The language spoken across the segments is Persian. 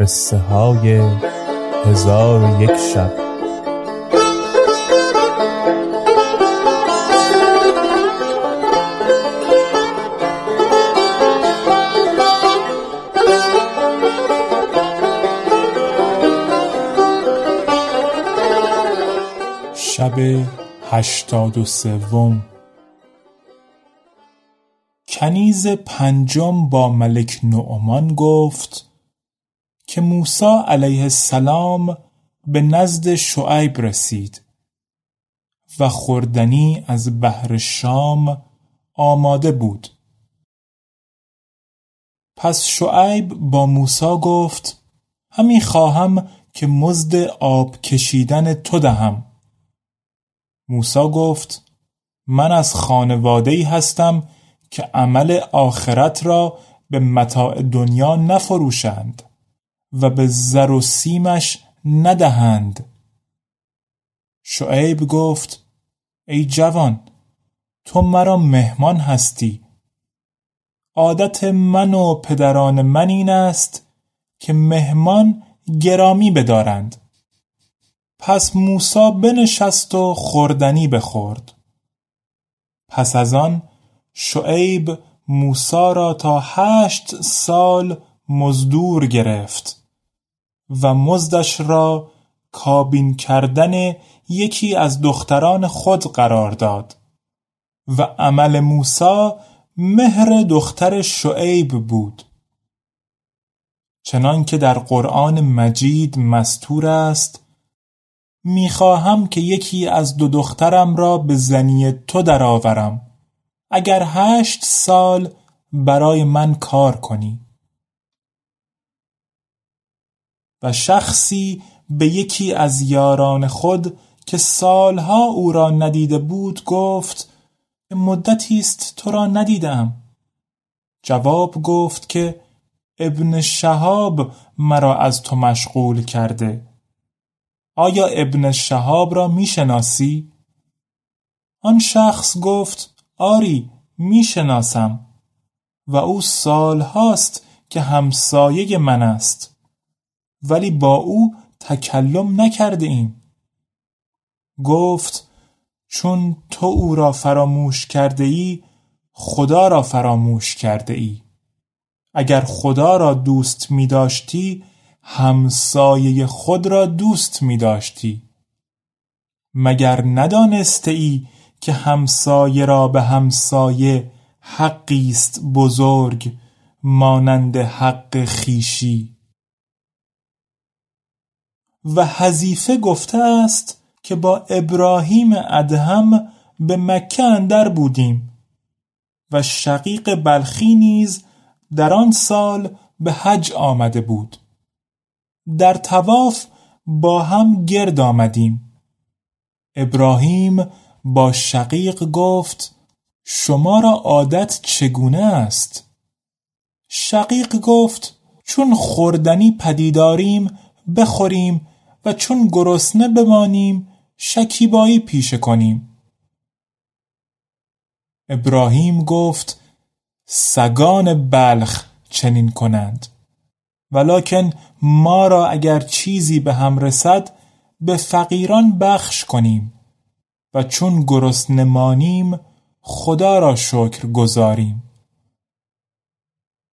قصه های هزار و یک شب. شب هشتاد و سوم. کنیز پنجم با ملک نعمان گفت که موسی علیه السلام به نزد شعیب رسید و خوردنی از بحر شام آماده بود. پس شعیب با موسی گفت همی خواهم که مزد آب کشیدن تو دهم. موسی گفت من از خانواده هستم که عمل آخرت را به متاع دنیا نفروشند. و به زر و سیمش ندهند. شعیب گفت ای جوان تو مرا مهمان هستی. عادت من و پدران من این است که مهمان گرامی بدارند. پس موسا بنشست و خوردنی بخورد. پس از آن شعیب موسا را تا هشت سال مزدور گرفت. و مزدش را کابین کردن یکی از دختران خود قرار داد و عمل موسا مهر دختر شعیب بود. چنان که در قرآن مجید مستور است می‌خواهم که یکی از دو دخترم را به زنی تو درآورم. اگر هشت سال برای من کار کنی. و شخصی به یکی از یاران خود که سالها او را ندیده بود گفت مدتی است تو را ندیدم. جواب گفت که ابن شهاب مرا از تو مشغول کرده. آیا ابن شهاب را می‌شناسی؟ آن شخص گفت آری می‌شناسم. و او سالهاست که همسایه من است. ولی با او تکلم نکرده ایم. گفت چون تو او را فراموش کرده ای خدا را فراموش کرده ای اگر خدا را دوست می داشتی همسایه خود را دوست می داشتی مگر ندانسته ای که همسایه را به همسایه حقی است بزرگ مانند حق خیشی و حذیفه گفته است که با ابراهیم ادهم به مکه اندر بودیم و شقیق بلخی نیز در آن سال به حج آمده بود. در تواف با هم گرد آمدیم. ابراهیم با شقیق گفت شما را عادت چگونه است؟ شقیق گفت چون خوردنی پدیداریم بخوریم و چون گرسنه بمانیم شکیبایی پیشه کنیم. ابراهیم گفت سگان بلخ چنین کنند. ولکن ما را اگر چیزی به هم رسد به فقیران بخش کنیم. و چون گرسنه مانیم خدا را شکر گذاریم.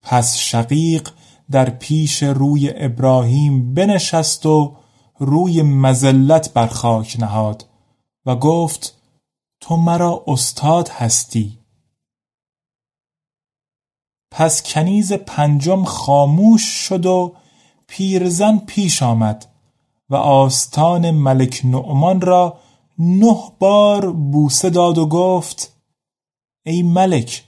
پس شقیق در پیش روی ابراهیم بنشست و روی مزلت بر خاک نهاد و گفت تو مرا استاد هستی. پس کنیز پنجم خاموش شد و پیرزن پیش آمد و آستان ملک نعمان را نه بار بوسه داد و گفت ای ملک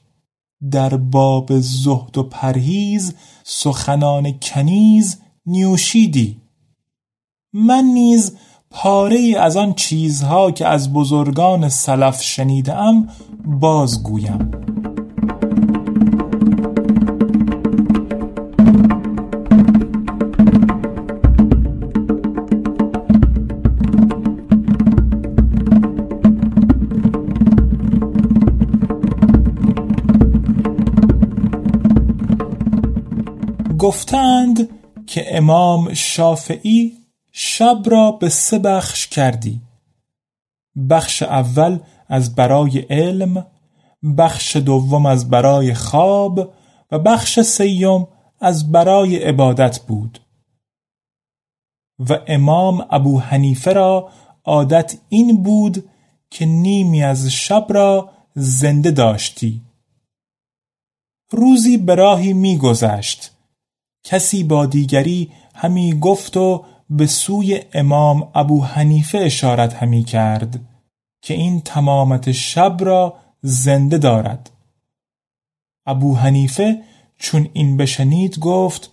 در باب زهد و پرهیز سخنان کنیز نیوشیدی من نیز پاره از آن چیزها که از بزرگان سلف شنیدم بازگویم. گفتند که امام شافعی شب را به سه بخش کردی. بخش اول از برای علم بخش دوم از برای خواب و بخش سیوم از برای عبادت بود. و امام ابو حنیفه را عادت این بود که نیمی از شب را زنده داشتی. روزی به راهی میگذشت. کسی با دیگری همی گفت و به سوی امام ابو حنیفه اشارت همی کرد که این تمامت شب را زنده دارد. ابو حنیفه چون این بشنید گفت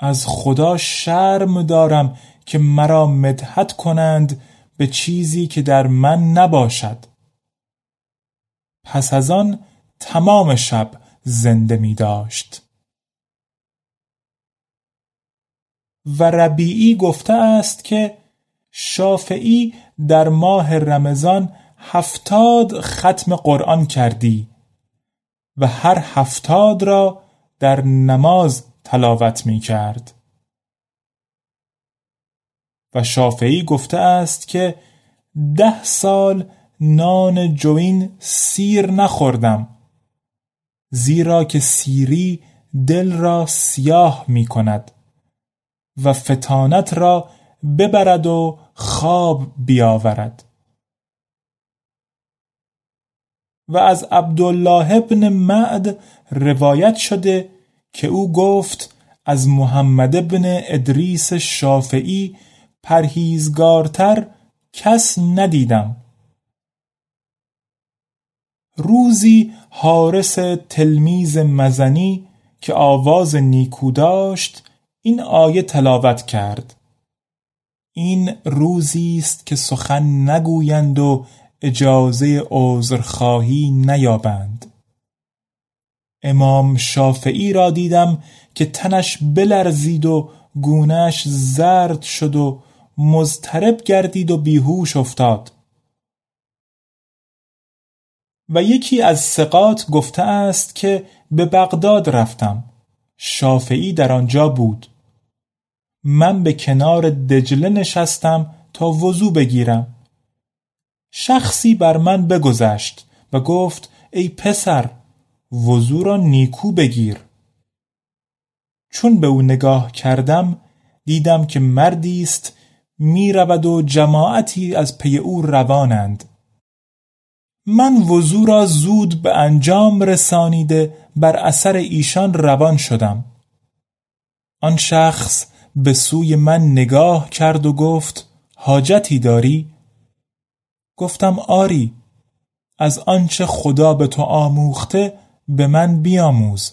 از خدا شرم دارم که مرا مدحت کنند به چیزی که در من نباشد. پس از آن تمام شب زنده می داشت. و ربیعی گفته است که شافعی در ماه رمضان هفتاد ختم قرآن کردی و هر هفتاد را در نماز تلاوت می کرد. و شافعی گفته است که ده سال نان جوین سیر نخوردم زیرا که سیری دل را سیاه می کند. و فتانت را ببرد و خواب بیاورد. و از عبدالله ابن معد روایت شده که او گفت از محمد ابن ادریس شافعی پرهیزگارتر کس ندیدم. روزی حارس تلمیز مزنی که آواز نیکو داشت این آیه تلاوت کرد. این روزی است که سخن نگویند و اجازه عذرخواهی نیابند. امام شافعی را دیدم که تنش بلرزید و گونهش زرد شد و مضطرب گردید و بیهوش افتاد. و یکی از سقات گفته است که به بغداد رفتم. شافعی در آنجا بود. من به کنار دجله نشستم تا وضو بگیرم. شخصی بر من بگذشت و گفت ای پسر وضو را نیکو بگیر. چون به او نگاه کردم دیدم که مردی است می رود و جماعتی از پی او روانند. من وضو را زود به انجام رسانیده بر اثر ایشان روان شدم. آن شخص به سوی من نگاه کرد و گفت حاجتی داری؟ گفتم آری از آنچه خدا به تو آموخته به من بیاموز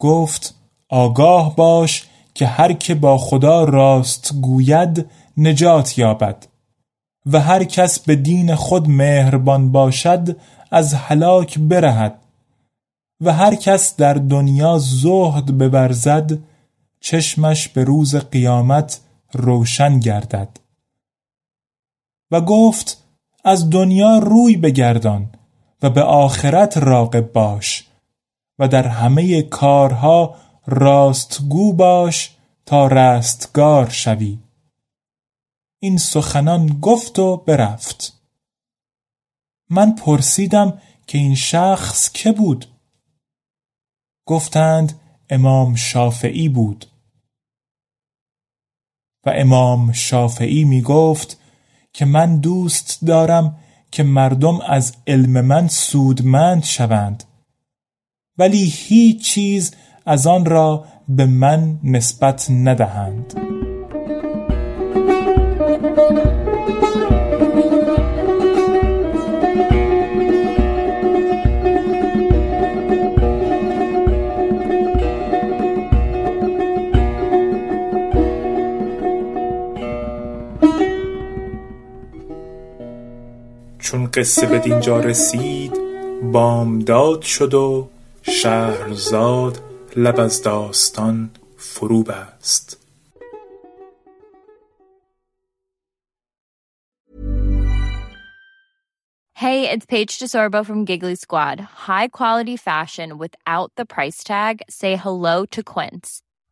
گفت آگاه باش که هر که با خدا راست گوید نجات یابد و هر کس به دین خود مهربان باشد از هلاک برهد و هر کس در دنیا زهد ببرزد چشمش به روز قیامت روشن گردد. و گفت از دنیا روی بگردان و به آخرت راقب باش و در همه کارها راستگو باش تا رستگار شوی. این سخنان گفت و برفت. من پرسیدم که این شخص که بود؟ گفتند امام شافعی بود. و امام شافعی می گفت که من دوست دارم که مردم از علم من سودمند شوند ولی هیچ چیز از آن را به من نسبت ندهند. قصه به دینجا رسید بامداد شد و شهرزاد لب از داستان فرو بست Hey, it's Paige DeSorbo from Giggly Squad. High quality fashion without the price tag. Say hello to Quince.